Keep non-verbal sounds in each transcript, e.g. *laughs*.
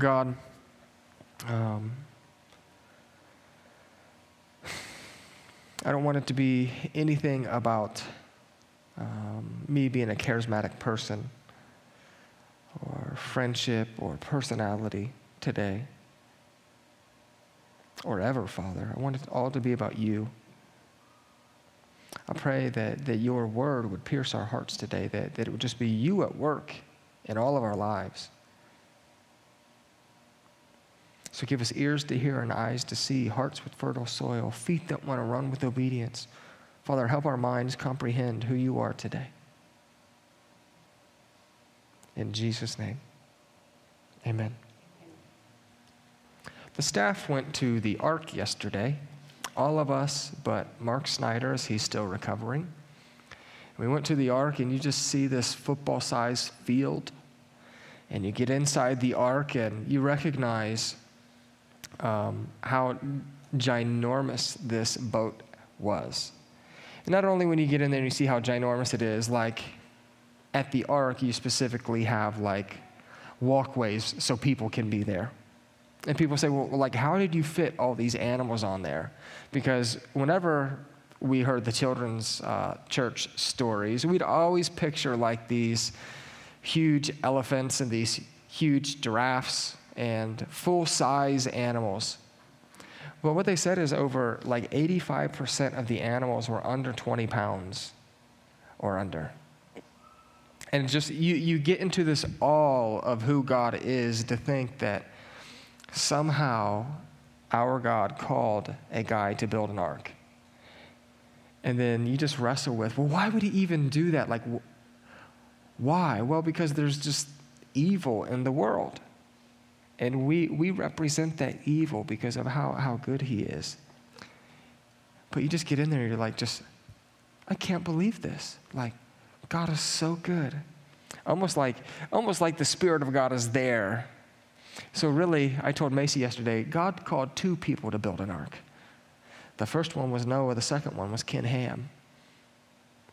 God, um, I don't want it to be anything about um, me being a charismatic person or friendship or personality today or ever, Father. I want it all to be about you. I pray that, that your word would pierce our hearts today, that, that it would just be you at work in all of our lives. So give us ears to hear and eyes to see, hearts with fertile soil, feet that want to run with obedience. Father, help our minds comprehend who you are today. In Jesus' name, amen. The staff went to the Ark yesterday, all of us but Mark Snyder, as he's still recovering. We went to the Ark, and you just see this football sized field. And you get inside the Ark, and you recognize um, how ginormous this boat was. And not only when you get in there and you see how ginormous it is, like at the Ark, you specifically have like walkways so people can be there. And people say, well, like, how did you fit all these animals on there? Because whenever we heard the children's uh, church stories, we'd always picture like these huge elephants and these huge giraffes and full size animals. But what they said is over like 85% of the animals were under 20 pounds or under. And just you, you get into this all of who God is to think that somehow our God called a guy to build an ark. And then you just wrestle with, well, why would he even do that? Like, why? Well, because there's just evil in the world. And we, we represent that evil because of how, how good he is. But you just get in there and you're like, just, I can't believe this. Like, God is so good. Almost like, almost like the Spirit of God is there. So, really, I told Macy yesterday, God called two people to build an ark. The first one was Noah, the second one was Ken Ham.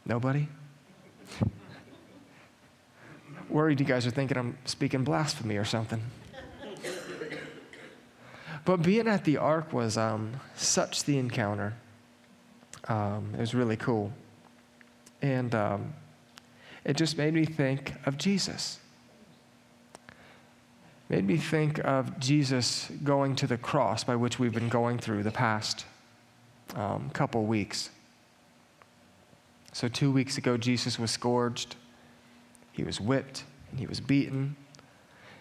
Nobody? *laughs* Worried you guys are thinking I'm speaking blasphemy or something. But being at the ark was um, such the encounter. Um, it was really cool. And um, it just made me think of Jesus. Made me think of Jesus going to the cross by which we've been going through the past um, couple weeks. So, two weeks ago, Jesus was scourged, he was whipped, and he was beaten.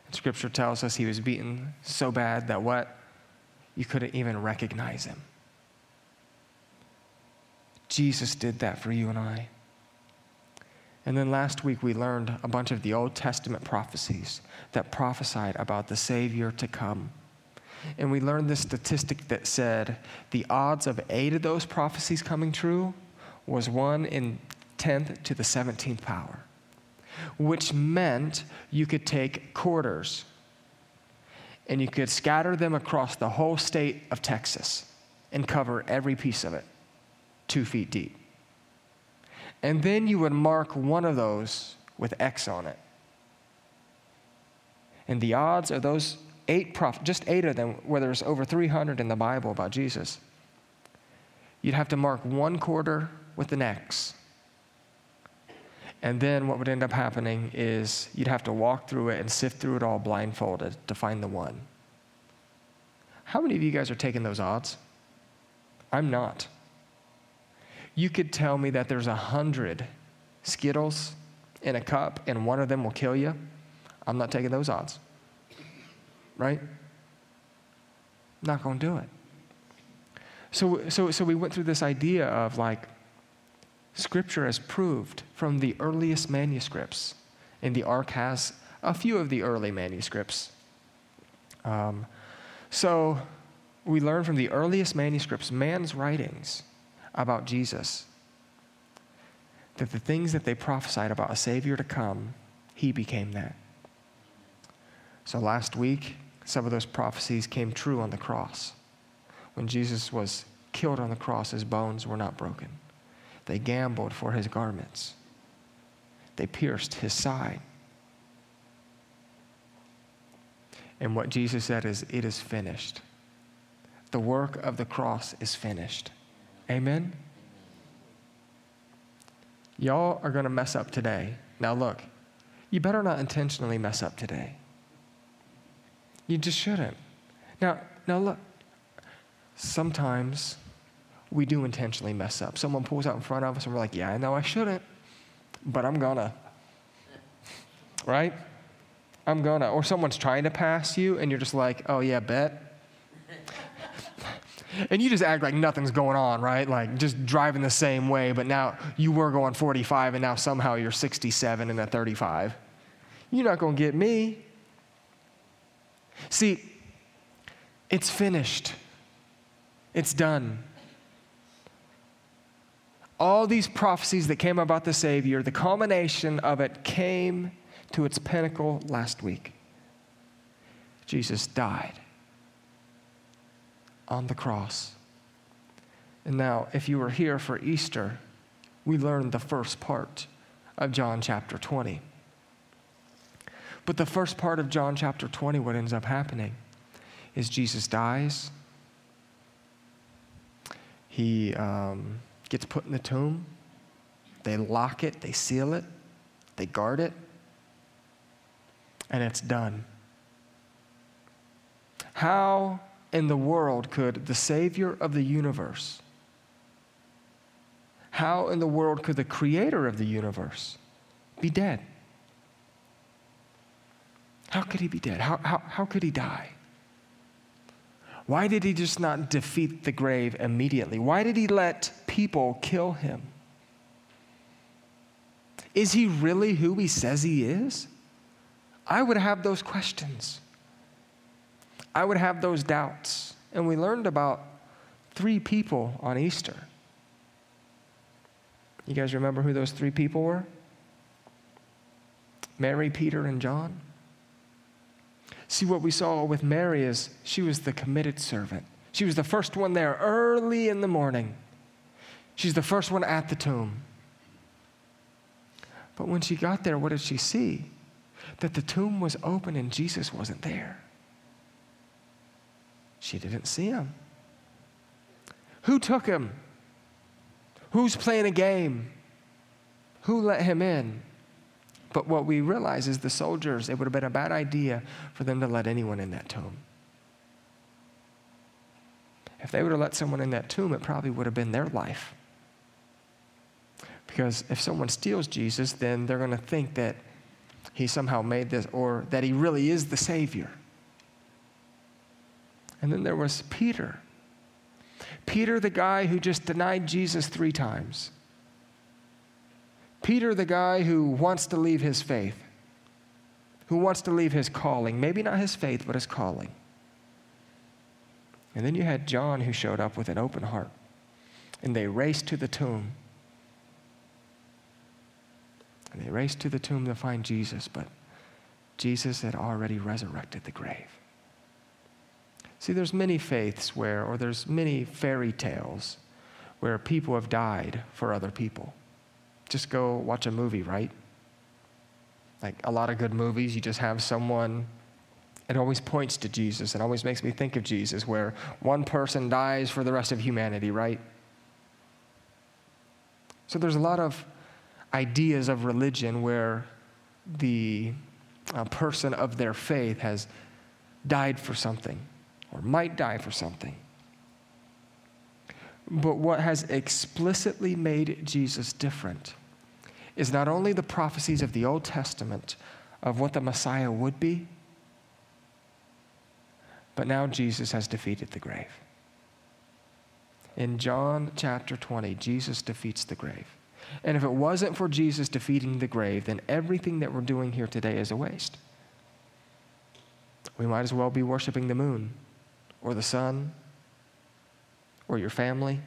And scripture tells us he was beaten so bad that what? You couldn't even recognize him. Jesus did that for you and I. And then last week we learned a bunch of the Old Testament prophecies that prophesied about the Savior to come. And we learned this statistic that said the odds of eight of those prophecies coming true was one in 10th to the 17th power, which meant you could take quarters and you could scatter them across the whole state of Texas and cover every piece of it, two feet deep. And then you would mark one of those with X on it. And the odds of those eight prophets, just eight of them, where there's over 300 in the Bible about Jesus, you'd have to mark one quarter with an X. And then what would end up happening is you'd have to walk through it and sift through it all blindfolded to find the one. How many of you guys are taking those odds? I'm not. You could tell me that there's a hundred Skittles in a cup and one of them will kill you. I'm not taking those odds. Right? Not going to do it. So, so, so we went through this idea of like, Scripture has proved from the earliest manuscripts, and the Ark has a few of the early manuscripts. Um, so we learn from the earliest manuscripts, man's writings about Jesus, that the things that they prophesied about a Savior to come, he became that. So last week, some of those prophecies came true on the cross. When Jesus was killed on the cross, his bones were not broken. They gambled for his garments, they pierced his side. And what Jesus said is, It is finished. The work of the cross is finished. Amen? Y'all are going to mess up today. Now, look, you better not intentionally mess up today. You just shouldn't. Now, now look, sometimes we do intentionally mess up. Someone pulls out in front of us and we're like, yeah, I know I shouldn't, but I'm gonna. *laughs* Right? I'm gonna. Or someone's trying to pass you and you're just like, oh, yeah, bet. *laughs* and you just act like nothing's going on, right? Like just driving the same way, but now you were going 45 and now somehow you're 67 and a 35. You're not gonna get me. See, it's finished. It's done. All these prophecies that came about the Savior, the culmination of it came to its pinnacle last week. Jesus died on the cross. And now, if you were here for Easter, we learned the first part of John chapter 20. But the first part of John chapter 20, what ends up happening is Jesus dies. He um, gets put in the tomb. They lock it, they seal it, they guard it, and it's done. How in the world could the Savior of the universe, how in the world could the Creator of the universe be dead? How could he be dead? How, how, how could he die? Why did he just not defeat the grave immediately? Why did he let people kill him? Is he really who he says he is? I would have those questions. I would have those doubts. And we learned about three people on Easter. You guys remember who those three people were? Mary, Peter, and John. See, what we saw with Mary is she was the committed servant. She was the first one there early in the morning. She's the first one at the tomb. But when she got there, what did she see? That the tomb was open and Jesus wasn't there. She didn't see him. Who took him? Who's playing a game? Who let him in? But what we realize is the soldiers, it would have been a bad idea for them to let anyone in that tomb. If they would have let someone in that tomb, it probably would have been their life. Because if someone steals Jesus, then they're going to think that he somehow made this or that he really is the Savior. And then there was Peter. Peter, the guy who just denied Jesus three times. Peter, the guy who wants to leave his faith, who wants to leave his calling, maybe not his faith, but his calling. And then you had John who showed up with an open heart. And they raced to the tomb. And they raced to the tomb to find Jesus, but Jesus had already resurrected the grave. See, there's many faiths where, or there's many fairy tales where people have died for other people just go watch a movie, right? Like a lot of good movies, you just have someone, it always points to Jesus. It always makes me think of Jesus, where one person dies for the rest of humanity, right? So there's a lot of ideas of religion where the uh, person of their faith has died for something or might die for something. But what has explicitly made Jesus different is not only the prophecies of the Old Testament of what the Messiah would be, but now Jesus has defeated the grave. In John chapter 20, Jesus defeats the grave. And if it wasn't for Jesus defeating the grave, then everything that we're doing here today is a waste. We might as well be worshiping the moon or the sun or your family.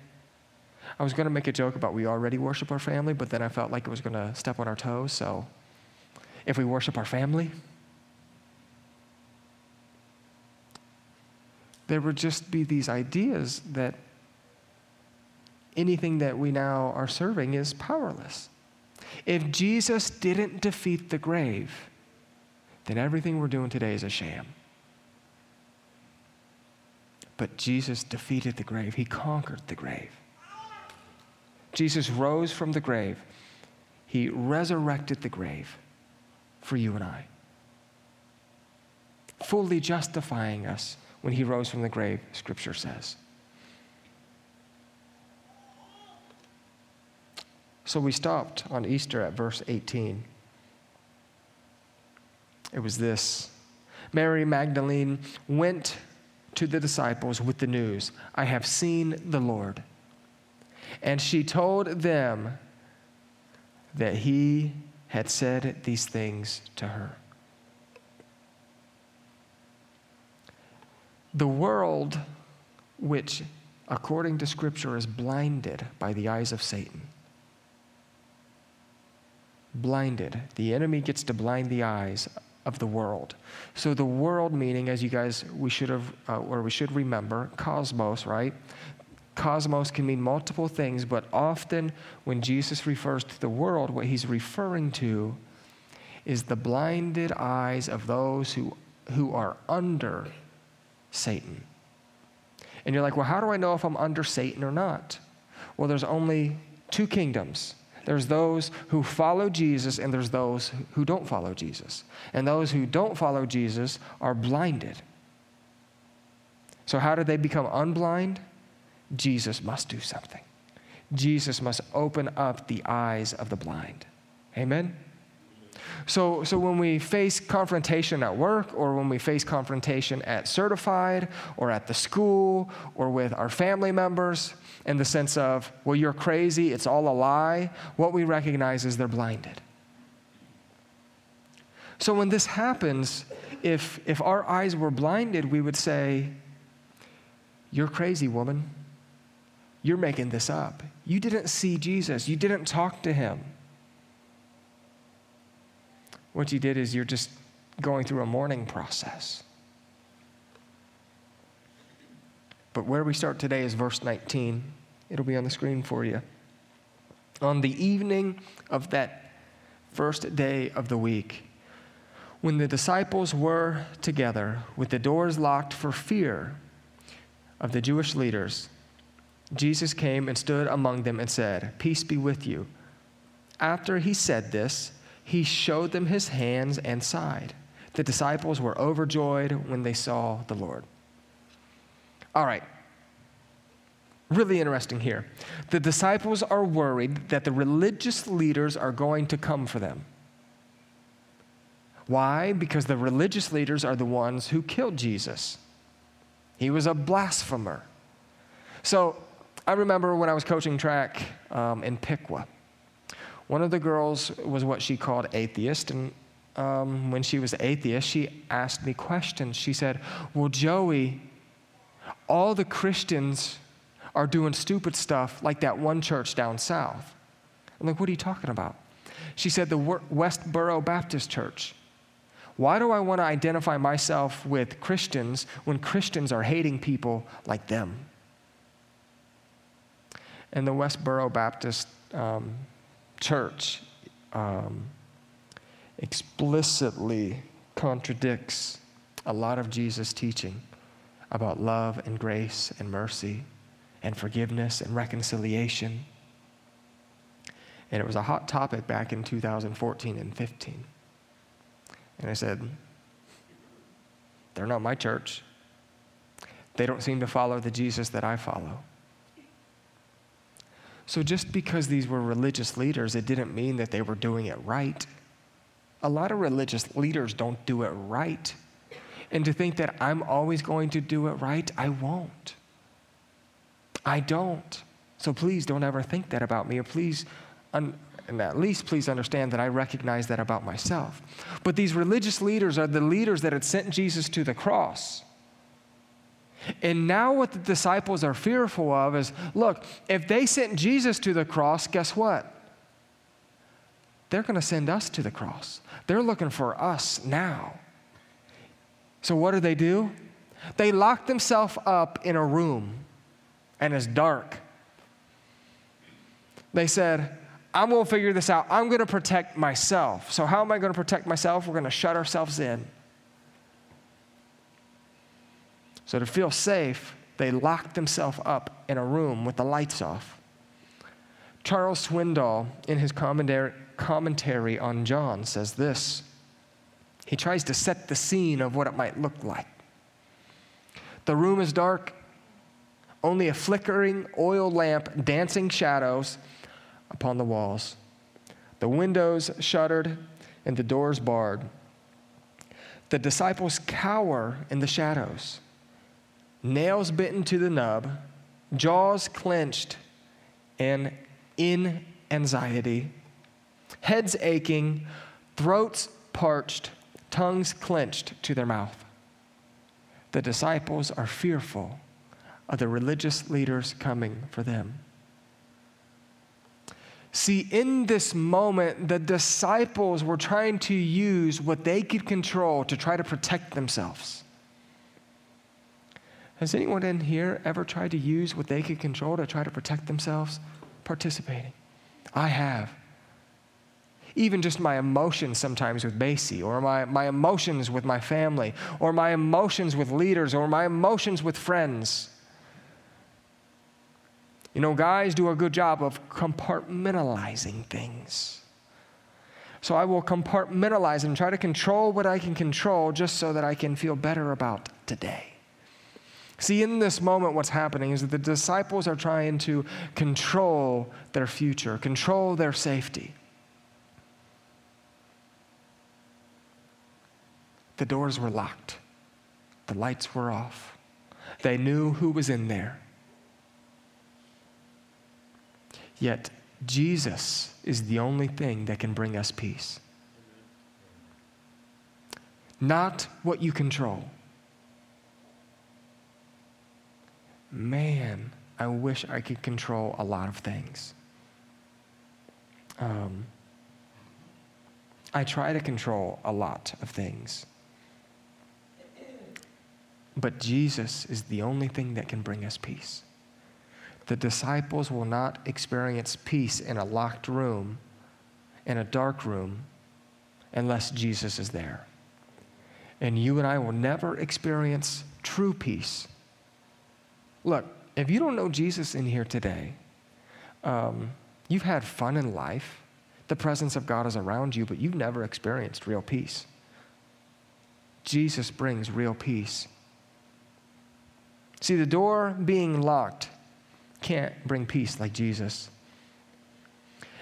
I was going to make a joke about we already worship our family, but then I felt like it was going to step on our toes. So if we worship our family, there would just be these ideas that anything that we now are serving is powerless. If Jesus didn't defeat the grave, then everything we're doing today is a sham. But Jesus defeated the grave, He conquered the grave. Jesus rose from the grave, He resurrected the grave for you and I, fully justifying us when He rose from the grave, Scripture says. So we stopped on Easter at verse 18. It was this Mary Magdalene went to the disciples with the news I have seen the Lord. And she told them that he had said these things to her. The world, which according to Scripture is blinded by the eyes of Satan, blinded. The enemy gets to blind the eyes of the world. So the world meaning, as you guys, we should have, uh, or we should remember, cosmos, right? Cosmos can mean multiple things, but often when Jesus refers to the world, what he's referring to is the blinded eyes of those who, who are under Satan. And you're like, well, how do I know if I'm under Satan or not? Well, there's only two kingdoms there's those who follow Jesus, and there's those who don't follow Jesus. And those who don't follow Jesus are blinded. So, how do they become unblind? Jesus must do something. Jesus must open up the eyes of the blind. Amen? So, so when we face confrontation at work, or when we face confrontation at certified, or at the school, or with our family members, in the sense of, well, you're crazy, it's all a lie, what we recognize is they're blinded. So when this happens, if, if our eyes were blinded, we would say, You're crazy, woman. You're making this up. You didn't see Jesus, you didn't talk to him. What you did is you're just going through a mourning process. But where we start today is verse 19. It'll be on the screen for you. On the evening of that first day of the week, when the disciples were together with the doors locked for fear of the Jewish leaders, Jesus came and stood among them and said, Peace be with you. After he said this, he showed them his hands and side. The disciples were overjoyed when they saw the Lord. All right. Really interesting here. The disciples are worried that the religious leaders are going to come for them. Why? Because the religious leaders are the ones who killed Jesus. He was a blasphemer. So I remember when I was coaching track um, in Piqua, one of the girls was what she called atheist, and um, when she was atheist, she asked me questions. She said, Well, Joey, all the Christians are doing stupid stuff like that one church down south. I'm like, what are you talking about? She said, the Westboro Baptist Church. Why do I want to identify myself with Christians when Christians are hating people like them? And the Westboro Baptist um, Church um, explicitly contradicts a lot of Jesus' teaching about love and grace and mercy and forgiveness and reconciliation. And it was a hot topic back in 2014 and 15. And I said, They're not my church. They don't seem to follow the Jesus that I follow. So just because these were religious leaders, it didn't mean that they were doing it right. A lot of religious leaders don't do it right. And to think that I'm always going to do it right, I won't. I don't. So please don't ever think that about me, or please, un- and at least please understand that I recognize that about myself. But these religious leaders are the leaders that had sent Jesus to the cross. And now, what the disciples are fearful of is look, if they sent Jesus to the cross, guess what? They're going to send us to the cross. They're looking for us now. So, what do they do? They lock themselves up in a room and it's dark. They said, I'm going to figure this out. I'm going to protect myself. So, how am I going to protect myself? We're going to shut ourselves in. So, to feel safe, they locked themselves up in a room with the lights off. Charles Swindoll, in his commentary on John, says this. He tries to set the scene of what it might look like. The room is dark, only a flickering oil lamp dancing shadows upon the walls. The windows shuttered and the doors barred. The disciples cower in the shadows, nails bitten to the nub, jaws clenched, and in anxiety, heads aching, throats parched, tongues clenched to their mouth. The disciples are fearful of the religious leaders coming for them. See, in this moment, the disciples were trying to use what they could control to try to protect themselves. Has anyone in here ever tried to use what they could control to try to protect themselves? Participating. I have. Even just my emotions sometimes with Basie, or my, my emotions with my family, or my emotions with leaders, or my emotions with friends. You know, guys do a good job of compartmentalizing things. So I will compartmentalize and try to control what I can control just so that I can feel better about today. See, in this moment, what's happening is that the disciples are trying to control their future, control their safety. The doors were locked, the lights were off. They knew who was in there. Yet, Jesus is the only thing that can bring us peace. Not what you control. Man, I wish I could control a lot of things. Um, I try to control a lot of things. But Jesus is the only thing that can bring us peace the disciples will not experience peace in a locked room, in a dark room, unless Jesus is there. And you and I will never experience true peace. Look, if you don't know Jesus in here today, um, you've had fun in life. The presence of God is around you, but you've never experienced real peace. Jesus brings real peace. See, the door being locked can't bring peace like Jesus.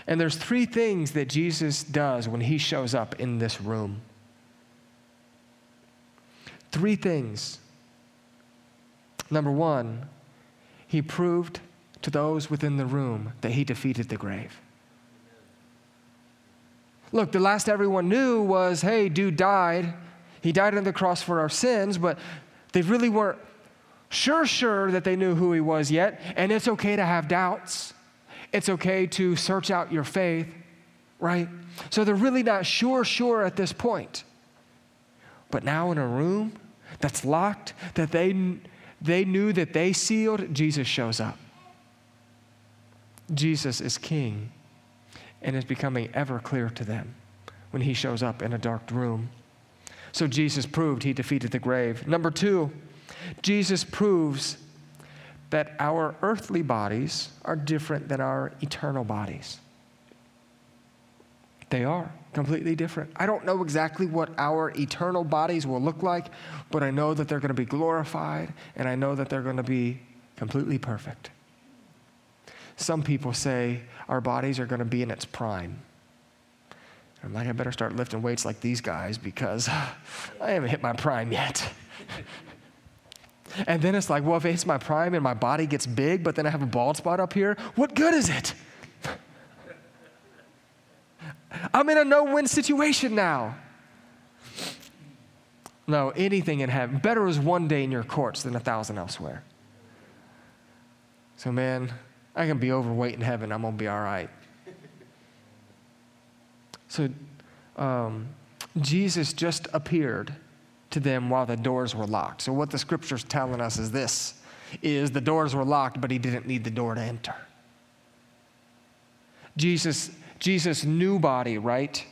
And there's three things that Jesus does when he shows up in this room. Three things. Number one, he proved to those within the room that he defeated the grave. Look, the last everyone knew was hey, dude died. He died on the cross for our sins, but they really weren't sure, sure that they knew who he was yet. And it's okay to have doubts, it's okay to search out your faith, right? So they're really not sure, sure at this point. But now in a room that's locked, that they, they knew that they sealed, Jesus shows up. Jesus is king, and is becoming ever clear to them when he shows up in a dark room. So Jesus proved he defeated the grave. Number two, Jesus proves that our earthly bodies are different than our eternal bodies. They are completely different. I don't know exactly what our eternal bodies will look like, but I know that they're going to be glorified and I know that they're going to be completely perfect. Some people say our bodies are going to be in its prime. I'm like, I better start lifting weights like these guys because *laughs* I haven't hit my prime yet. *laughs* And then it's like, well, if it's my prime and my body gets big, but then I have a bald spot up here, what good is it? I'm in a no win situation now. No, anything in heaven. Better is one day in your courts than a thousand elsewhere. So, man, I can be overweight in heaven. I'm going to be all right. So, um, Jesus just appeared to them while the doors were locked. So what the scripture's telling us is this is the doors were locked, but he didn't need the door to enter. Jesus, Jesus' new body, right?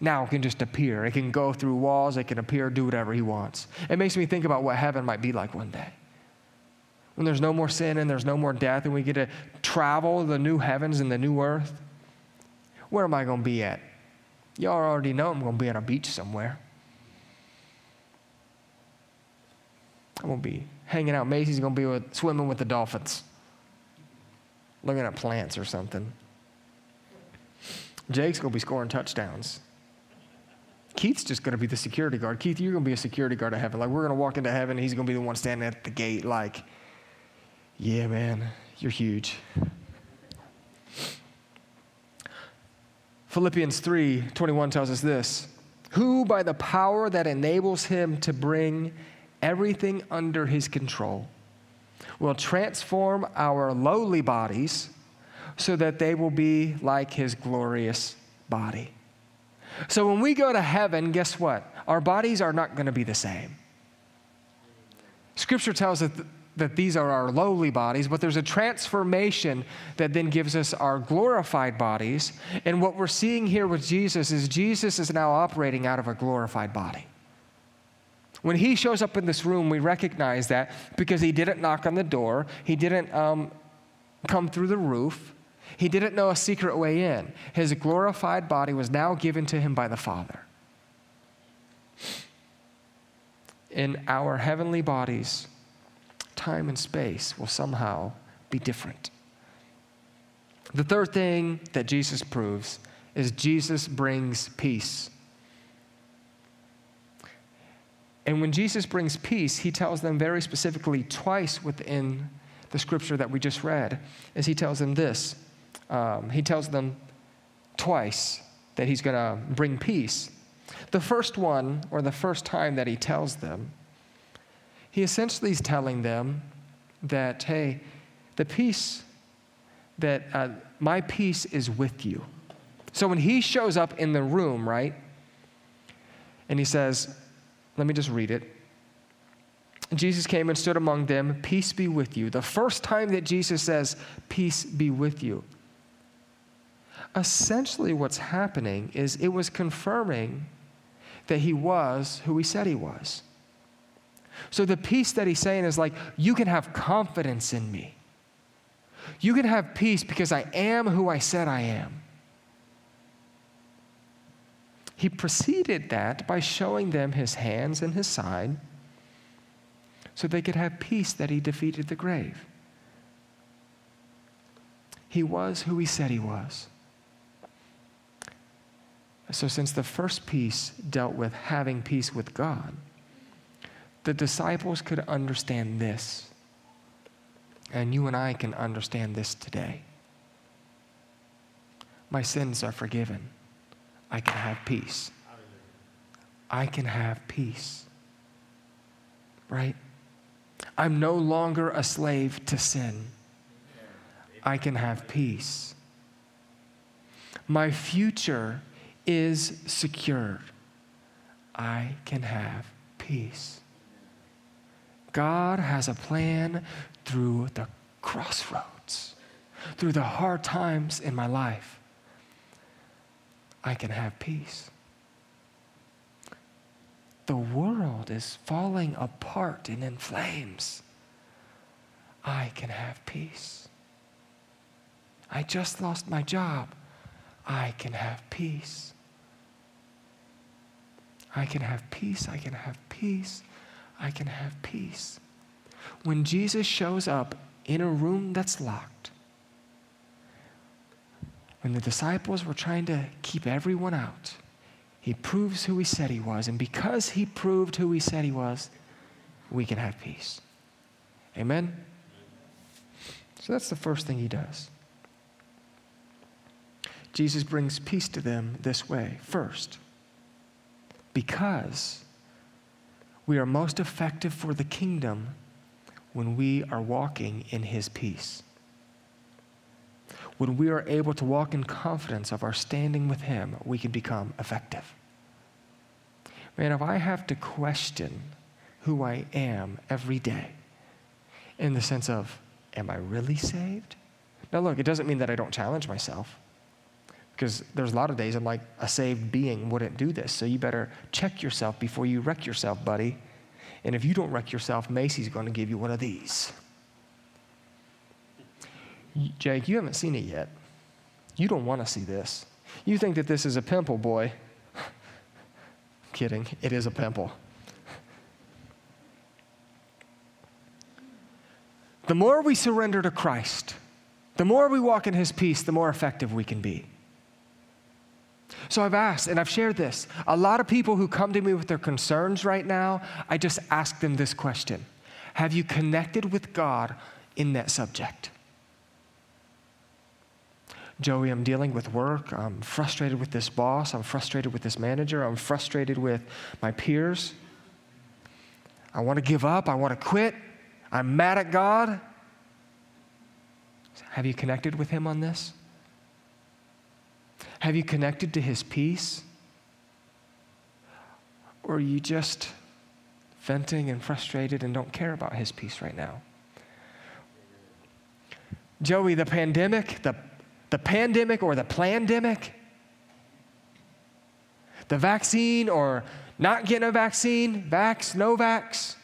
now it can just appear. It can go through walls, it can appear, do whatever he wants. It makes me think about what heaven might be like one day. When there's no more sin and there's no more death, and we get to travel the new heavens and the new earth. Where am I going to be at? Y'all already know I'm going to be on a beach somewhere. I'm going to be hanging out. Macy's going to be with, swimming with the dolphins, looking at plants or something. Jake's going to be scoring touchdowns. Keith's just going to be the security guard. Keith, you're going to be a security guard of heaven. Like, we're going to walk into heaven, he's going to be the one standing at the gate, like, yeah, man, you're huge. Philippians 3 21 tells us this Who, by the power that enables him to bring everything under his control, will transform our lowly bodies so that they will be like his glorious body. So when we go to heaven, guess what? Our bodies are not going to be the same. Scripture tells us that these are our lowly bodies, but there's a transformation that then gives us our glorified bodies. And what we're seeing here with Jesus is Jesus is now operating out of a glorified body. When he shows up in this room, we recognize that because he didn't knock on the door, he didn't um, come through the roof, he didn't know a secret way in. His glorified body was now given to him by the Father. In our heavenly bodies, time and space will somehow be different. The third thing that Jesus proves is Jesus brings peace. And when Jesus brings peace, he tells them very specifically twice within the scripture that we just read, as he tells them this. Um, he tells them twice that he's going to bring peace. The first one, or the first time that he tells them, he essentially is telling them that, hey, the peace that uh, my peace is with you. So when he shows up in the room, right, and he says, let me just read it. Jesus came and stood among them, peace be with you. The first time that Jesus says, peace be with you. Essentially, what's happening is it was confirming that he was who he said he was. So the peace that he's saying is like, you can have confidence in me. You can have peace because I am who I said I am. He preceded that by showing them his hands and his side so they could have peace that he defeated the grave. He was who he said he was. So, since the first piece dealt with having peace with God, the disciples could understand this. And you and I can understand this today. My sins are forgiven. I can have peace. I can have peace. Right? I'm no longer a slave to sin. I can have peace. My future is secured. I can have peace. God has a plan through the crossroads, through the hard times in my life. I can have peace. The world is falling apart and in flames. I can have peace. I just lost my job. I can have peace. I can have peace. I can have peace. I can have peace. When Jesus shows up in a room that's locked, when the disciples were trying to keep everyone out, he proves who he said he was. And because he proved who he said he was, we can have peace. Amen? So that's the first thing he does. Jesus brings peace to them this way. First, because we are most effective for the kingdom when we are walking in His peace. When we are able to walk in confidence of our standing with Him, we can become effective. Man, if I have to question who I am every day, in the sense of, am I really saved? Now, look, it doesn't mean that I don't challenge myself. Because there's a lot of days I'm like, a saved being wouldn't do this. So you better check yourself before you wreck yourself, buddy. And if you don't wreck yourself, Macy's going to give you one of these. Jake, you haven't seen it yet. You don't want to see this. You think that this is a pimple, boy. *laughs* Kidding, it is a pimple. The more we surrender to Christ, the more we walk in His peace, the more effective we can be. So I've asked, and I've shared this. A lot of people who come to me with their concerns right now, I just ask them this question Have you connected with God in that subject? Joey, I'm dealing with work. I'm frustrated with this boss. I'm frustrated with this manager. I'm frustrated with my peers. I want to give up. I want to quit. I'm mad at God. Have you connected with Him on this? Have you connected to His peace? Or are you just venting and frustrated and don't care about His peace right now? Joey, the pandemic, the the pandemic or the plandemic, the vaccine or not getting a vaccine, vax, no vax,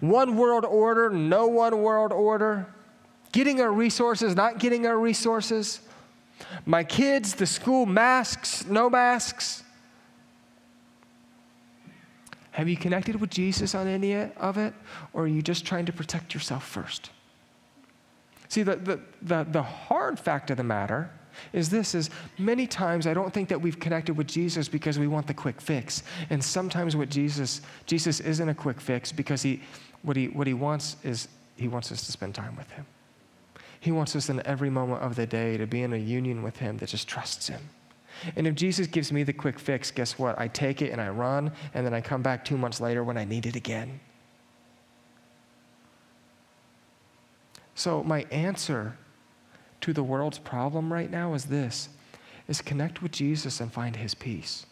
one world order, no one world order, getting our resources, not getting our resources, my kids, the school masks, no masks. Have you connected with Jesus on any of it, or are you just trying to protect yourself first? See, the, the, the, the hard fact of the matter is this is many times I don't think that we've connected with Jesus because we want the quick fix. And sometimes what Jesus, Jesus isn't a quick fix because he, what, he, what he wants is he wants us to spend time with him. He wants us in every moment of the day to be in a union with him that just trusts him. And if Jesus gives me the quick fix, guess what? I take it and I run, and then I come back two months later when I need it again. So, my answer to the world's problem right now is this is connect with Jesus and find his peace.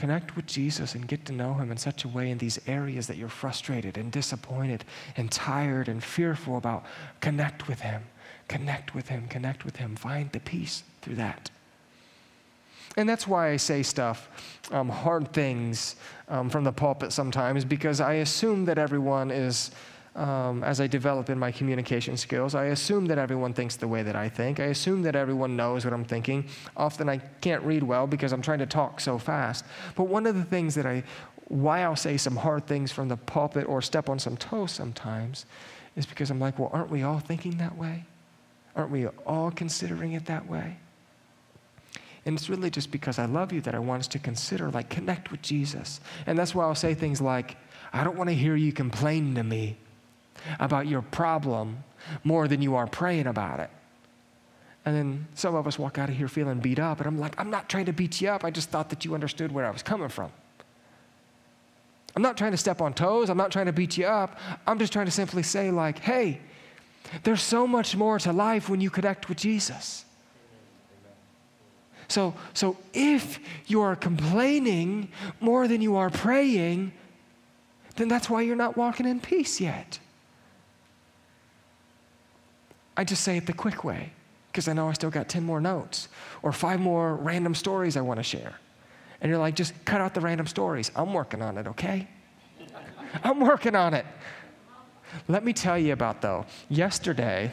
Connect with Jesus and get to know him in such a way in these areas that you're frustrated and disappointed and tired and fearful about. Connect with him. Connect with him. Connect with him. Find the peace through that. And that's why I say stuff, um, hard things um, from the pulpit sometimes, because I assume that everyone is um, as I develop in my communication skills. I assume that everyone thinks the way that I think. I assume that everyone knows what I'm thinking. Often I can't read well because I'm trying to talk so fast. But one of the things that I, why I'll say some hard things from the pulpit or step on some toes sometimes is because I'm like, well, aren't we all thinking that way? Aren't we all considering it that way? And it's really just because I love you that I want us to consider, like, connect with Jesus. And that's why I'll say things like, I don't want to hear you complain to me about your problem more than you are praying about it. And then some of us walk out of here feeling beat up, and I'm like, I'm not trying to beat you up. I just thought that you understood where I was coming from. I'm not trying to step on toes. I'm not trying to beat you up. I'm just trying to simply say, like, hey, there's so much more to life when you connect with Jesus. So, so if you are complaining more than you are praying, then that's why you're not walking in peace yet. I just say it the quick way because I know I still got 10 more notes or five more random stories I want to share. And you're like, just cut out the random stories. I'm working on it, okay? *laughs* I'm working on it. Let me tell you about, though, yesterday,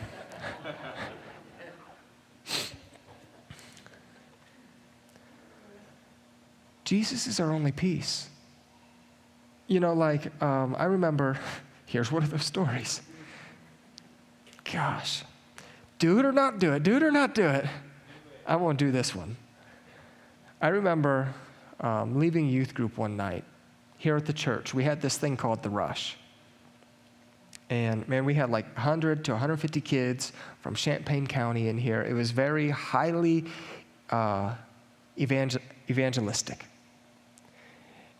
*laughs* Jesus is our only peace. You know, like, um, I remember, *laughs* here's one of those stories. Gosh, do it or not do it, do it or not do it. I won't do this one. I remember um, leaving youth group one night here at the church. We had this thing called the Rush. And man, we had like 100 to 150 kids from Champaign County in here. It was very highly uh, evangel- evangelistic.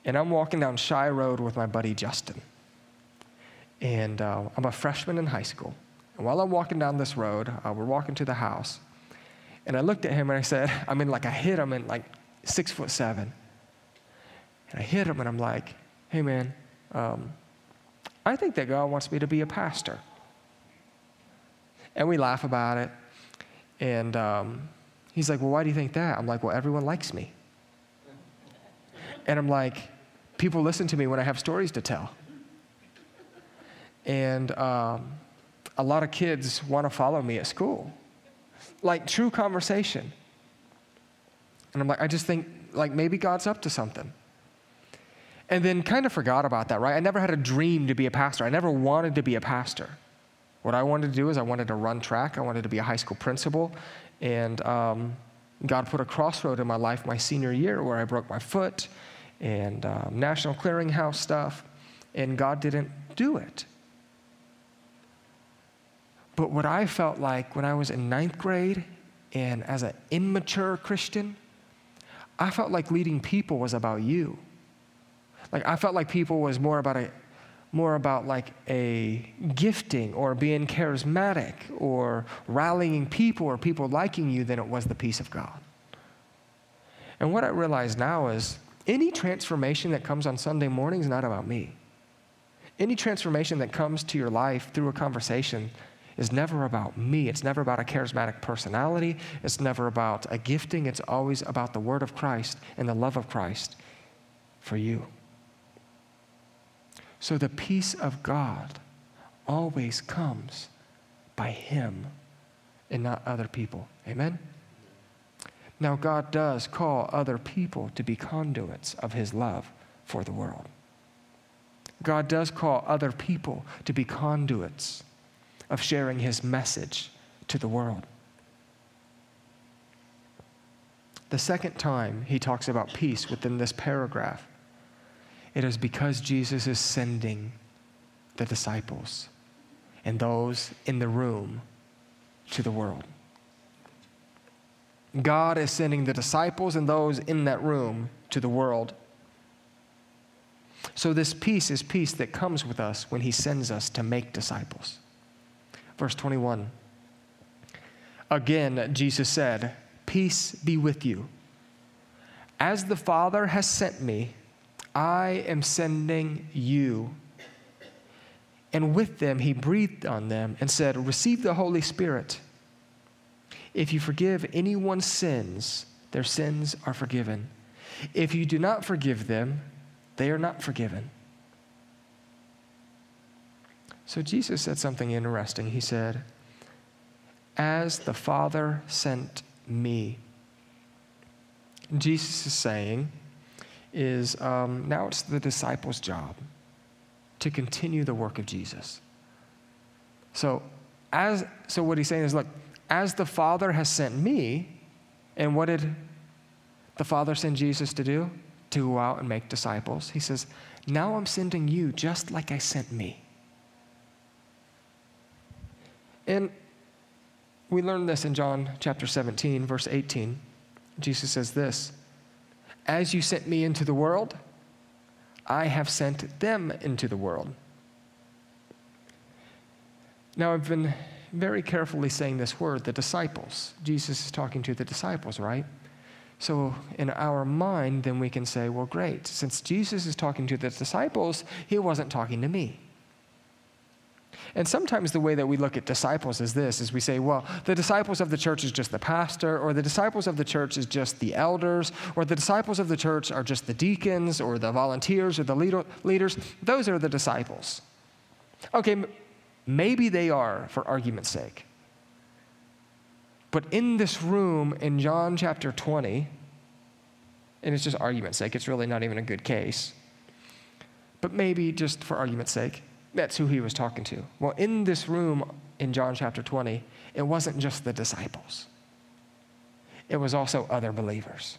And I'm walking down Shy Road with my buddy Justin. And uh, I'm a freshman in high school. And while I'm walking down this road, uh, we're walking to the house. And I looked at him and I said, *laughs* I mean, like I hit him in like six foot seven. And I hit him and I'm like, hey man, um, I think that God wants me to be a pastor. And we laugh about it. And um, He's like, Well, why do you think that? I'm like, Well, everyone likes me. And I'm like, People listen to me when I have stories to tell. And um, a lot of kids want to follow me at school. Like true conversation. And I'm like, I just think, like, maybe God's up to something. And then kind of forgot about that, right? I never had a dream to be a pastor. I never wanted to be a pastor. What I wanted to do is I wanted to run track, I wanted to be a high school principal. And um, God put a crossroad in my life my senior year where I broke my foot and um, National Clearinghouse stuff, and God didn't do it. But what I felt like when I was in ninth grade and as an immature Christian, I felt like leading people was about you. Like I felt like people was more about a more about like a gifting or being charismatic or rallying people or people liking you than it was the peace of God. And what I realize now is any transformation that comes on Sunday morning is not about me. Any transformation that comes to your life through a conversation is never about me. It's never about a charismatic personality. It's never about a gifting. It's always about the word of Christ and the love of Christ for you. So the peace of God always comes by Him and not other people. Amen? Now, God does call other people to be conduits of His love for the world. God does call other people to be conduits of sharing His message to the world. The second time he talks about peace within this paragraph, it is because Jesus is sending the disciples and those in the room to the world. God is sending the disciples and those in that room to the world. So, this peace is peace that comes with us when He sends us to make disciples. Verse 21. Again, Jesus said, Peace be with you. As the Father has sent me, I am sending you. And with them, he breathed on them and said, Receive the Holy Spirit. If you forgive anyone's sins, their sins are forgiven. If you do not forgive them, they are not forgiven. So Jesus said something interesting. He said, As the Father sent me. Jesus is saying, is um, now it's the disciples' job to continue the work of Jesus. So, as so what he's saying is, look, as the Father has sent me, and what did the Father send Jesus to do? To go out and make disciples. He says, now I'm sending you just like I sent me. And we learn this in John chapter 17, verse 18. Jesus says this As you sent me into the world, I have sent them into the world. Now, I've been very carefully saying this word, the disciples. Jesus is talking to the disciples, right? So, in our mind, then we can say, well, great. Since Jesus is talking to the disciples, he wasn't talking to me. And sometimes the way that we look at disciples is this is we say, well, the disciples of the church is just the pastor, or the disciples of the church is just the elders, or the disciples of the church are just the deacons, or the volunteers, or the leader, leaders. Those are the disciples. Okay, maybe they are for argument's sake. But in this room in John chapter 20, and it's just argument's sake, it's really not even a good case, but maybe just for argument's sake, that's who he was talking to. Well, in this room in John chapter 20, it wasn't just the disciples, it was also other believers.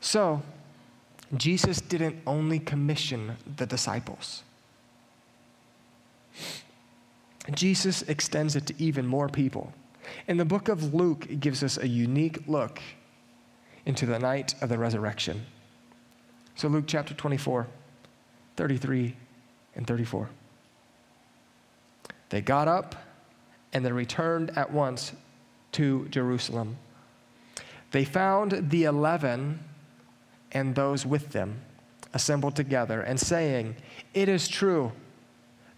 So, Jesus didn't only commission the disciples. Jesus extends it to even more people. In the book of Luke, gives us a unique look into the night of the resurrection. So, Luke chapter 24. 33 and 34. They got up and they returned at once to Jerusalem. They found the eleven and those with them assembled together and saying, It is true,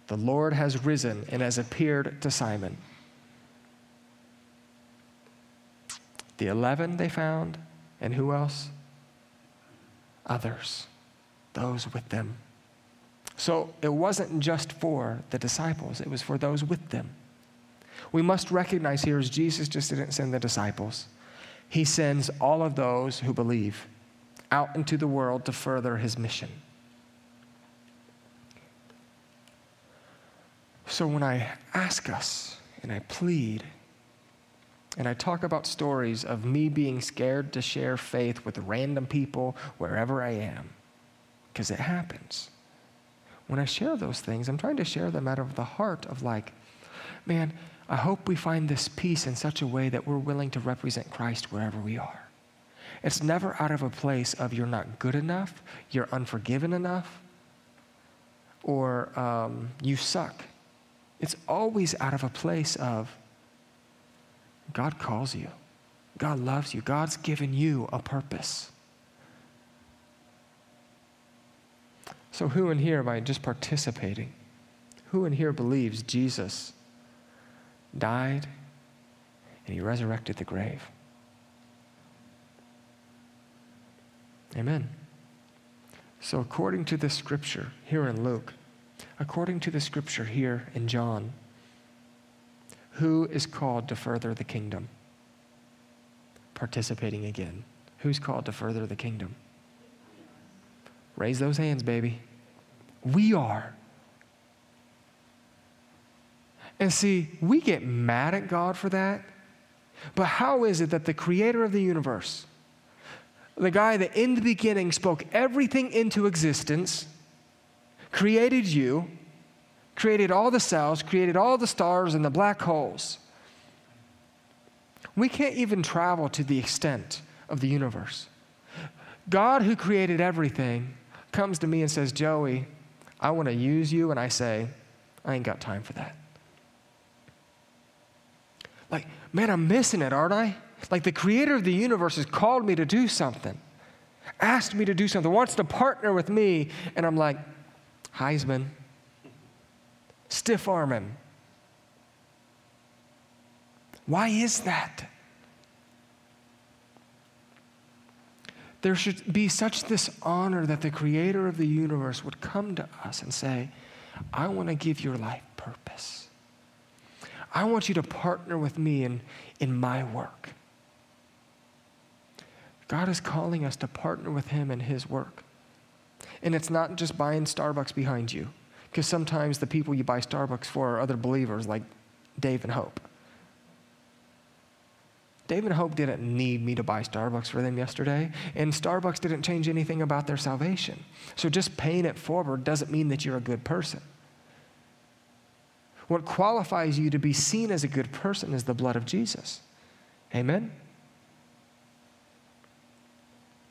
the Lord has risen and has appeared to Simon. The 11 they found, and who else? Others, those with them. So it wasn't just for the disciples, it was for those with them. We must recognize here as Jesus just didn't send the disciples, He sends all of those who believe out into the world to further His mission. So when I ask us and I plead, and I talk about stories of me being scared to share faith with random people wherever I am, because it happens. When I share those things, I'm trying to share them out of the heart of like, man, I hope we find this peace in such a way that we're willing to represent Christ wherever we are. It's never out of a place of you're not good enough, you're unforgiven enough, or um, you suck. It's always out of a place of God calls you, God loves you, God's given you a purpose. So, who in here, by just participating, who in here believes Jesus died and he resurrected the grave? Amen. So, according to the scripture here in Luke, according to the scripture here in John, who is called to further the kingdom? Participating again. Who's called to further the kingdom? Raise those hands, baby. We are. And see, we get mad at God for that. But how is it that the creator of the universe, the guy that in the beginning spoke everything into existence, created you, created all the cells, created all the stars and the black holes, we can't even travel to the extent of the universe. God, who created everything, comes to me and says, Joey, I want to use you. And I say, I ain't got time for that. Like, man, I'm missing it, aren't I? Like, the creator of the universe has called me to do something, asked me to do something, wants to partner with me. And I'm like, Heisman, stiff arm him. Why is that? There should be such this honor that the creator of the universe would come to us and say, I want to give your life purpose. I want you to partner with me in, in my work. God is calling us to partner with Him in His work. And it's not just buying Starbucks behind you, because sometimes the people you buy Starbucks for are other believers like Dave and Hope. David Hope didn't need me to buy Starbucks for them yesterday, and Starbucks didn't change anything about their salvation. So just paying it forward doesn't mean that you're a good person. What qualifies you to be seen as a good person is the blood of Jesus. Amen?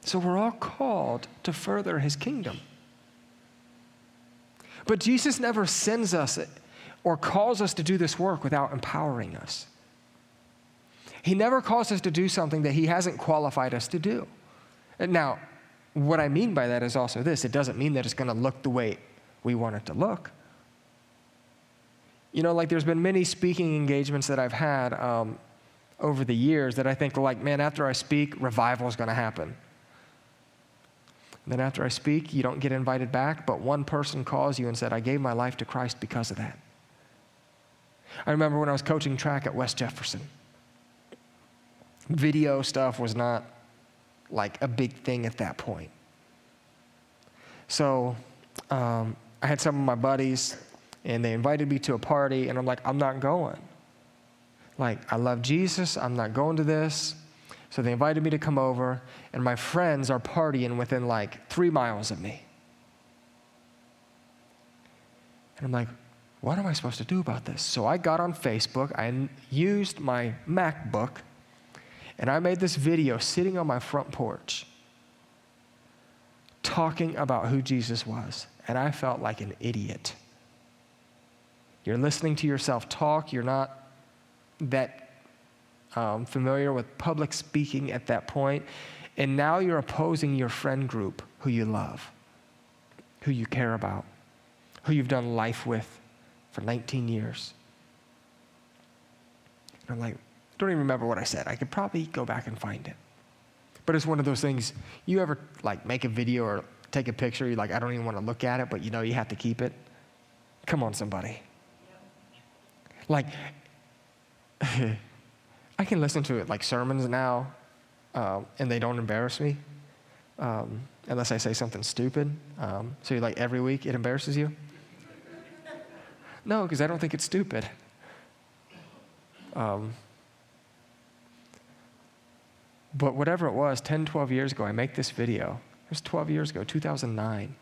So we're all called to further his kingdom. But Jesus never sends us or calls us to do this work without empowering us. He never calls us to do something that He hasn't qualified us to do. Now, what I mean by that is also this it doesn't mean that it's going to look the way we want it to look. You know, like there's been many speaking engagements that I've had um, over the years that I think, like, man, after I speak, revival is going to happen. Then after I speak, you don't get invited back, but one person calls you and said, I gave my life to Christ because of that. I remember when I was coaching track at West Jefferson video stuff was not like a big thing at that point. So um, I had some of my buddies, and they invited me to a party, and I'm like, I'm not going. Like, I love Jesus, I'm not going to this. So they invited me to come over, and my friends are partying within like three miles of me. And I'm like, what am I supposed to do about this? So I got on Facebook, I used my MacBook and I made this video sitting on my front porch talking about who Jesus was. And I felt like an idiot. You're listening to yourself talk, you're not that um, familiar with public speaking at that point, and now you're opposing your friend group who you love, who you care about, who you've done life with for 19 years. And I'm like, don't even remember what I said. I could probably go back and find it. But it's one of those things, you ever like make a video or take a picture, you're like, I don't even want to look at it, but you know you have to keep it? Come on, somebody. Like, *laughs* I can listen to it like sermons now, um, and they don't embarrass me, um, unless I say something stupid. Um, so, like every week, it embarrasses you? *laughs* No, because I don't think it's stupid. Um, but whatever it was, 10, 12 years ago, I make this video. It was 12 years ago, 2009.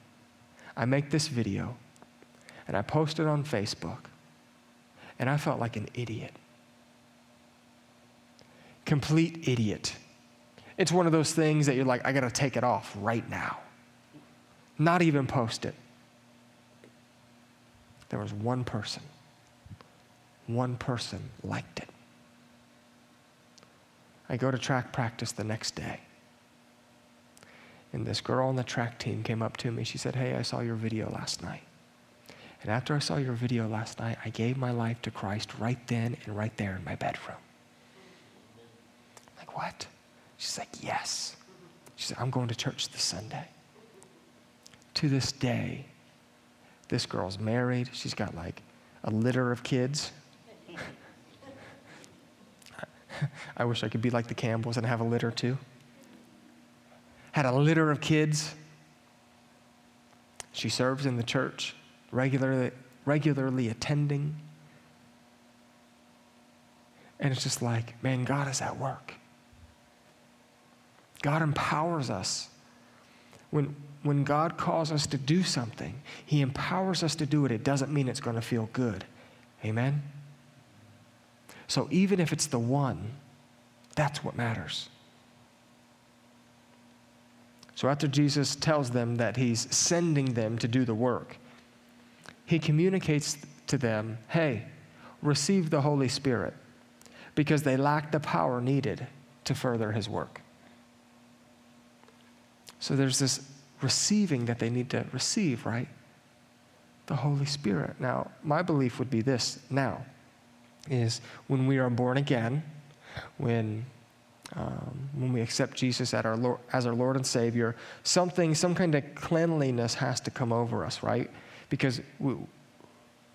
I make this video, and I post it on Facebook, and I felt like an idiot. Complete idiot. It's one of those things that you're like, I got to take it off right now. Not even post it. There was one person. One person liked it. I go to track practice the next day. And this girl on the track team came up to me. She said, Hey, I saw your video last night. And after I saw your video last night, I gave my life to Christ right then and right there in my bedroom. I'm like, what? She's like, yes. She said, I'm going to church this Sunday. To this day, this girl's married. She's got like a litter of kids. *laughs* *laughs* I wish I could be like the Campbells and have a litter too. Had a litter of kids. She serves in the church, regularly, regularly attending. And it's just like, man, God is at work. God empowers us. When, when God calls us to do something, He empowers us to do it. It doesn't mean it's going to feel good. Amen? So even if it's the one, that's what matters. So after Jesus tells them that he's sending them to do the work, he communicates to them, hey, receive the Holy Spirit, because they lack the power needed to further his work. So there's this receiving that they need to receive, right? The Holy Spirit. Now, my belief would be this now is when we are born again, when um, when we accept Jesus our Lord, as our Lord and Savior, something, some kind of cleanliness has to come over us, right? Because we,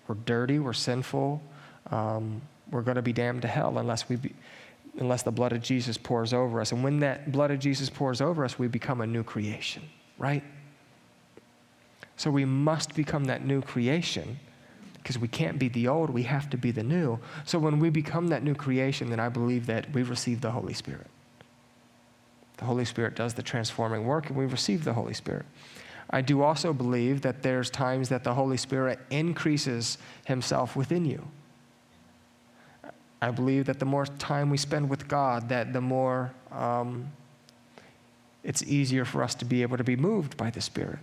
are dirty, we're sinful, um, we're going to be damned to hell unless we, be, unless the blood of Jesus pours over us. And when that blood of Jesus pours over us, we become a new creation, right? So we must become that new creation because we can't be the old, we have to be the new. So when we become that new creation, then I believe that we receive the Holy Spirit. The Holy Spirit does the transforming work, and we receive the Holy Spirit. I do also believe that there's times that the Holy Spirit increases himself within you. I believe that the more time we spend with God, that the more um, it's easier for us to be able to be moved by the Spirit,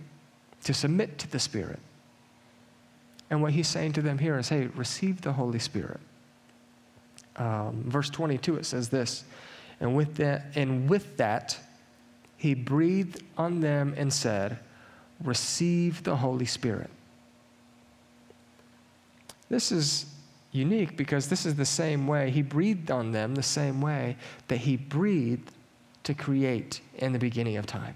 to submit to the Spirit. And what he's saying to them here is hey, receive the Holy Spirit. Um, verse 22, it says this, and with that, and with that, he breathed on them and said, Receive the Holy Spirit. This is unique because this is the same way he breathed on them, the same way that he breathed to create in the beginning of time.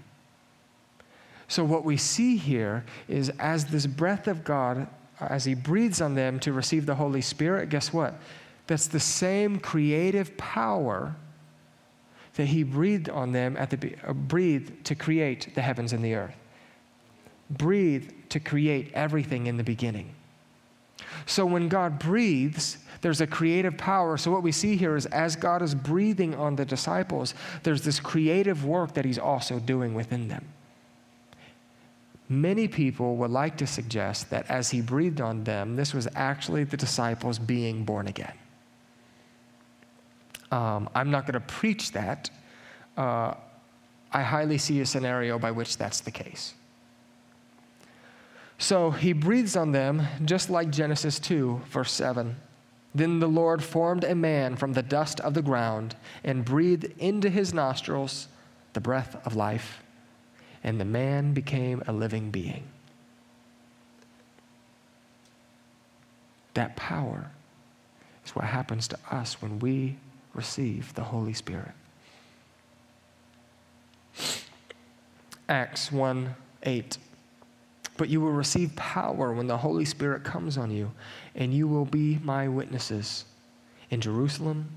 So, what we see here is as this breath of God as he breathes on them to receive the Holy Spirit, guess what? That's the same creative power that he breathed on them at the uh, to create the heavens and the earth. Breathe to create everything in the beginning. So when God breathes, there's a creative power. So what we see here is as God is breathing on the disciples, there's this creative work that he's also doing within them. Many people would like to suggest that as he breathed on them, this was actually the disciples being born again. Um, I'm not going to preach that. Uh, I highly see a scenario by which that's the case. So he breathes on them, just like Genesis 2, verse 7. Then the Lord formed a man from the dust of the ground and breathed into his nostrils the breath of life and the man became a living being. That power is what happens to us when we receive the Holy Spirit. Acts 1 8. But you will receive power when the Holy Spirit comes on you, and you will be my witnesses in Jerusalem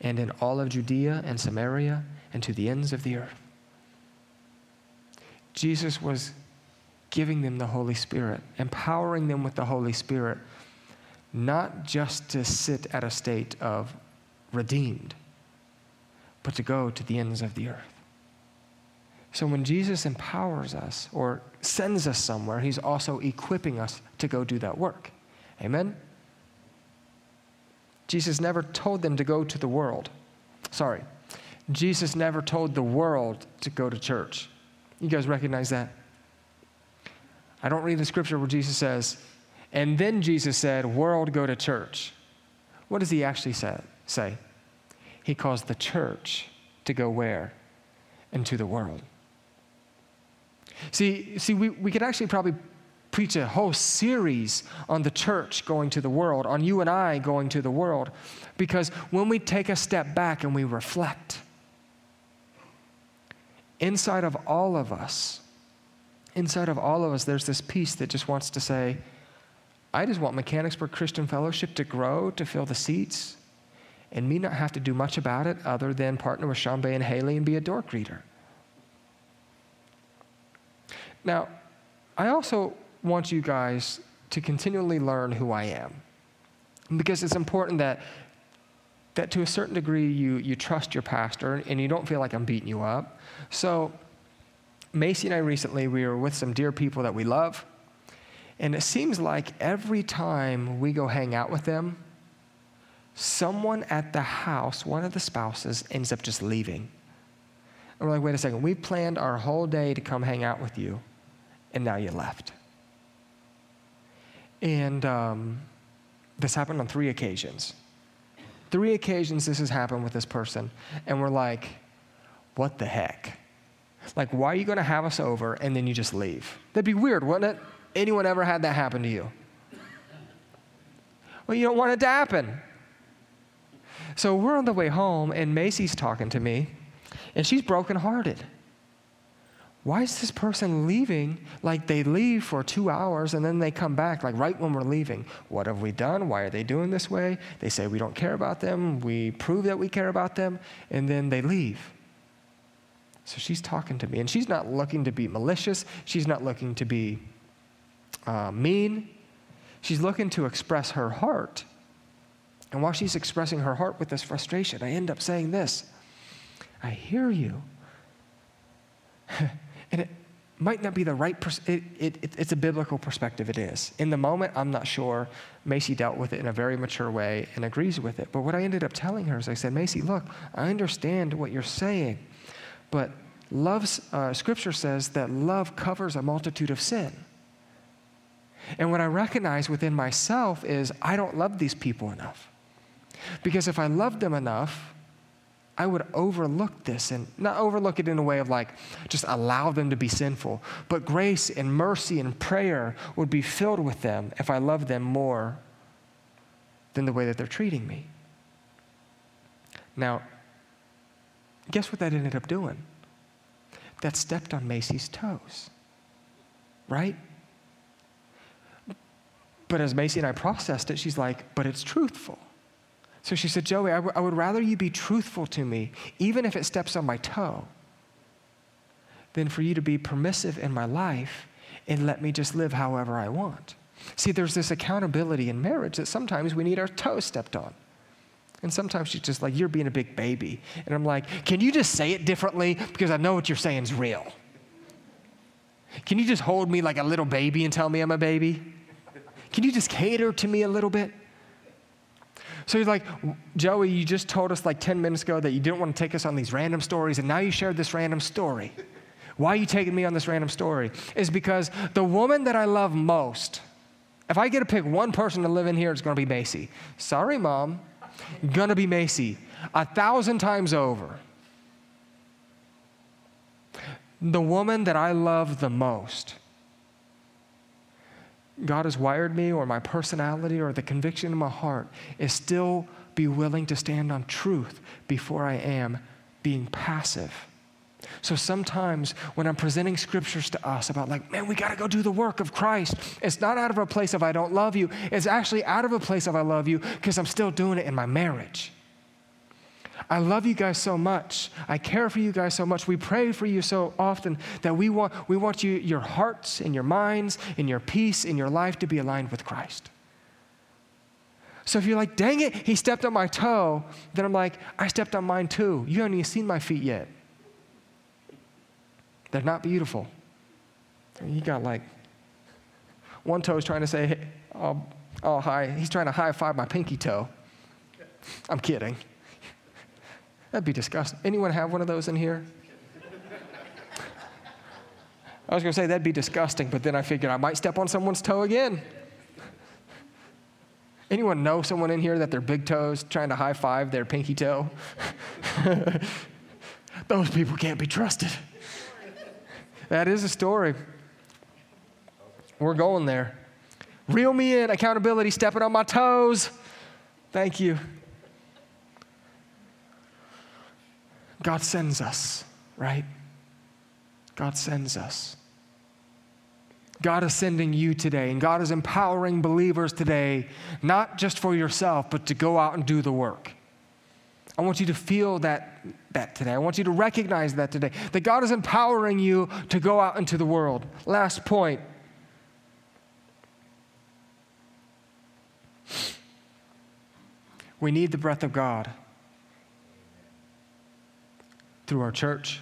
and in all of Judea and Samaria and to the ends of the earth. Jesus was giving them the Holy Spirit, empowering them with the Holy Spirit, not just to sit at a state of redeemed, but to go to the ends of the earth. So when Jesus empowers us or sends us somewhere, he's also equipping us to go do that work. Amen? Jesus never told them to go to the world. Sorry. Jesus never told the world to go to church. You guys recognize that? I don't read the scripture where Jesus says, and then Jesus said, World, go to church. What does he actually say? He calls the church to go where? Into the world. See, see we, we could actually probably preach a whole series on the church going to the world, on you and I going to the world. Because when we take a step back and we reflect, inside of all of us, inside of all of us, there's this piece that just wants to say, I just want Mechanicsburg Christian Fellowship to grow, to fill the seats, and me not have to do much about it other than partner with Sean Bay and Haley and be a door greeter. Now, I also want you guys to continually learn who I am. Because it's important that, that to a certain degree you, you trust your pastor and you don't feel like I'm beating you up. So, Macy and I recently, we were with some dear people that we love. And it seems like every time we go hang out with them, someone at the house, one of the spouses, ends up just leaving. And we're like, wait a second, we planned our whole day to come hang out with you, and now you left. And um, this happened on three occasions. Three occasions this has happened with this person. And we're like, what the heck? Like, why are you going to have us over and then you just leave? That'd be weird, wouldn't it? Anyone ever had that happen to you? Well, you don't want it to happen. So we're on the way home, and Macy's talking to me, and she's brokenhearted why is this person leaving? Like they leave for two hours and then they come back like right when we're leaving. What have we done? Why are they doing this way? They say we don't care about them. We prove that we care about them. And then they leave. So she's talking to me. And she's not looking to be malicious. She's not looking to be uh, mean. She's looking to express her heart. And while she's expressing her heart with this frustration i end up saying this. I hear you *laughs* And it might not be the right, pers- it, it, it, it's a biblical perspective, it is. In the moment, I'm not sure. Macy dealt with it in a very mature way and agrees with it. But what I ended up telling her is I said, Macy, look, I understand what you're saying, but love's, uh, scripture says that love covers a multitude of sin. And what I recognize within myself is I don't love these people enough. Because if I loved them enough, I would overlook this and not overlook it in a way of like just allow them to be sinful, but grace and mercy and prayer would be filled with them if I loved them more than the way that they're treating me. Now, guess what that ended up doing? That stepped on Macy's toes, right? But as Macy and I processed it, she's like, but it's truthful. So she said, Joey, I, w- I would rather you be truthful to me, even if it steps on my toe, than for you to be permissive in my life and let me just live however I want. See, there's this accountability in marriage that sometimes we need our toes stepped on. And sometimes she's just like, You're being a big baby. And I'm like, Can you just say it differently? Because I know what you're saying is real. Can you just hold me like a little baby and tell me I'm a baby? Can you just cater to me a little bit? So he's like, Joey, you just told us like 10 minutes ago that you didn't want to take us on these random stories, and now you shared this random story. Why are you taking me on this random story? Is because the woman that I love most, if I get to pick one person to live in here, it's going to be Macy. Sorry, mom. Gonna be Macy. A thousand times over. The woman that I love the most God has wired me, or my personality, or the conviction in my heart is still be willing to stand on truth before I am being passive. So sometimes when I'm presenting scriptures to us about, like, man, we got to go do the work of Christ, it's not out of a place of I don't love you. It's actually out of a place of I love you because I'm still doing it in my marriage. I love you guys so much. I care for you guys so much. We pray for you so often that we want, we want you, your hearts and your minds and your peace in your life to be aligned with Christ. So if you're like, dang it, he stepped on my toe, then I'm like, I stepped on mine too. You haven't even seen my feet yet. They're not beautiful. You got like one toe is trying to say, hey, oh, oh, hi. He's trying to high five my pinky toe. I'm kidding. That'd be disgusting. Anyone have one of those in here? I was going to say that'd be disgusting, but then I figured I might step on someone's toe again. Anyone know someone in here that their big toes trying to high five their pinky toe? *laughs* Those people can't be trusted. That is a story. We're going there. Reel me in, accountability, stepping on my toes. Thank you. God sends us, right? God sends us. God is sending you today, and God is empowering believers today, not just for yourself, but to go out and do the work. I want you to feel that, that today. I want you to recognize that today, that God is empowering you to go out into the world. Last point. We need the breath of God through our church,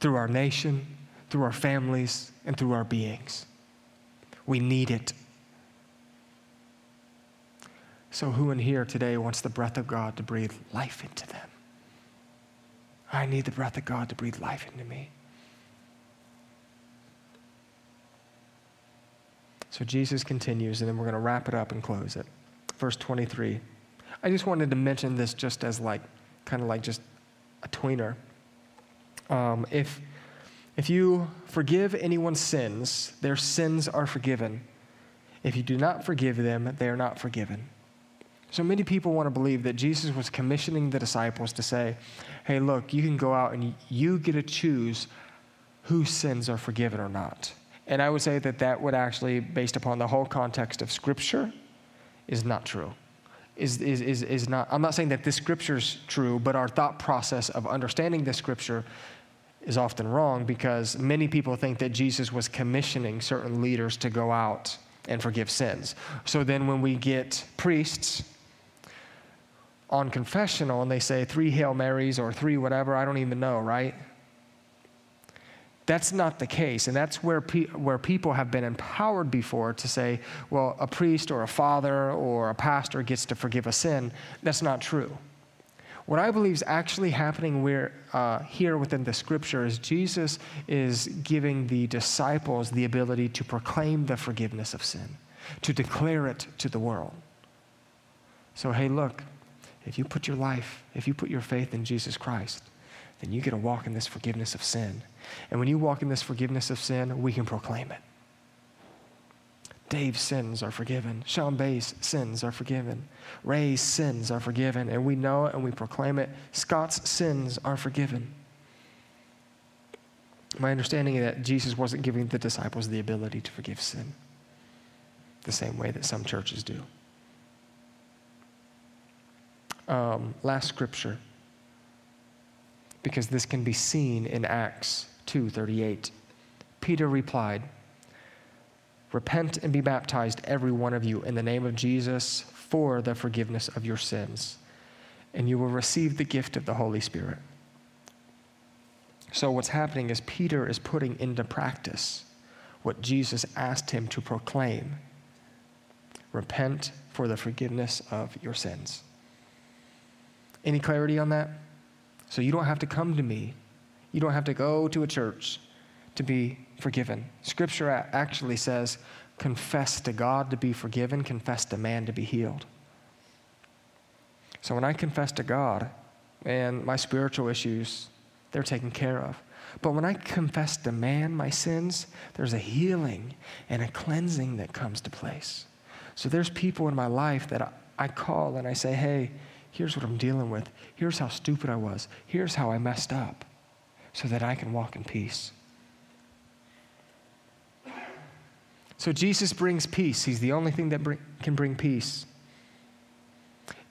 through our nation, through our families, and through our beings. We need it. So, who in here today wants the breath of God to breathe life into them? I need the breath of God to breathe life into me. So, Jesus continues, and then we're going to wrap it up and close it. Verse 23. I just wanted to mention this just as like, kind of like just a tweener. Um, if, if you forgive anyone's sins, their sins are forgiven. If you do not forgive them, they are not forgiven. So many people want to believe that Jesus was commissioning the disciples to say, hey, look, you can go out and you get to choose whose sins are forgiven or not. And I would say that that would actually, based upon the whole context of Scripture, is not true is, is, is, is not, I'm not saying that this scripture is true, but our thought process of understanding this scripture is often wrong because many people think that Jesus was commissioning certain leaders to go out and forgive sins. So then when we get priests on confessional and they say three Hail Marys or three whatever, I don't even know, right? That's not the case. And that's where, pe- where people have been empowered before to say, well, a priest or a father or a pastor gets to forgive a sin. That's not true. What I believe is actually happening where, uh, here within the scripture is Jesus is giving the disciples the ability to proclaim the forgiveness of sin, to declare it to the world. So, hey, look, if you put your life, if you put your faith in Jesus Christ, then you get to walk in this forgiveness of sin. And when you walk in this forgiveness of sin, we can proclaim it. Dave's sins are forgiven. Sean Bay's sins are forgiven. Ray's sins are forgiven. And we know it and we proclaim it. Scott's sins are forgiven. My understanding is that Jesus wasn't giving the disciples the ability to forgive sin the same way that some churches do. Um, last scripture, because this can be seen in Acts 2:38. Peter replied, Repent and be baptized, every one of you, in the name of Jesus for the forgiveness of your sins, and you will receive the gift of the Holy Spirit. So, what's happening is Peter is putting into practice what Jesus asked him to proclaim repent for the forgiveness of your sins. Any clarity on that? So, you don't have to come to me you don't have to go to a church to be forgiven. Scripture actually says, confess to God to be forgiven, confess to man to be healed. So when I confess to God, and my spiritual issues, they're taken care of. But when I confess to man my sins, there's a healing and a cleansing that comes to place. So there's people in my life that I call and I say, hey, here's what I'm dealing with. Here's how stupid I was. Here's how I messed up so that I can walk in peace. So Jesus brings peace. He's the only thing that bring, can bring peace.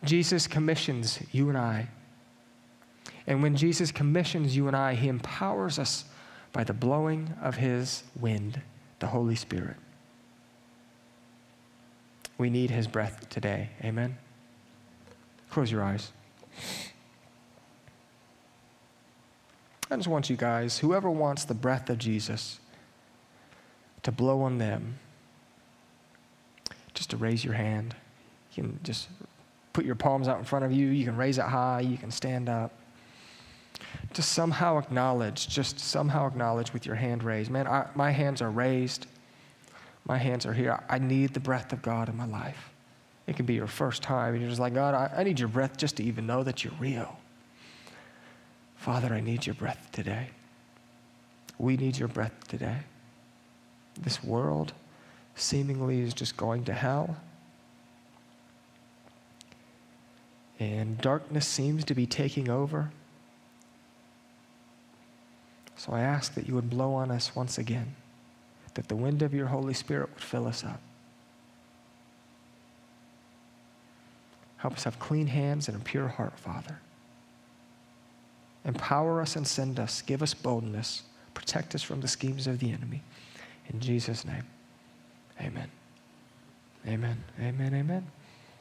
Jesus commissions you and I. And when Jesus commissions you and I, he empowers us by the blowing of his wind, the Holy Spirit. We need his breath today. Amen. Close your eyes. I just want you guys, whoever wants the breath of Jesus to blow on them, just to raise your hand. You can just put your palms out in front of you. You can raise it high. You can stand up. Just somehow acknowledge, just somehow acknowledge with your hand raised. Man, I, my hands are raised. My hands are here. I need the breath of God in my life. It can be your first time, and you're just like, God, I, I need your breath just to even know that you're real. Father, I need your breath today. We need your breath today. This world seemingly is just going to hell. And darkness seems to be taking over. So I ask that you would blow on us once again, that the wind of your Holy Spirit would fill us up. Help us have clean hands and a pure heart, Father. Empower us and send us. Give us boldness. Protect us from the schemes of the enemy. In Jesus' name, amen. Amen. Amen. Amen.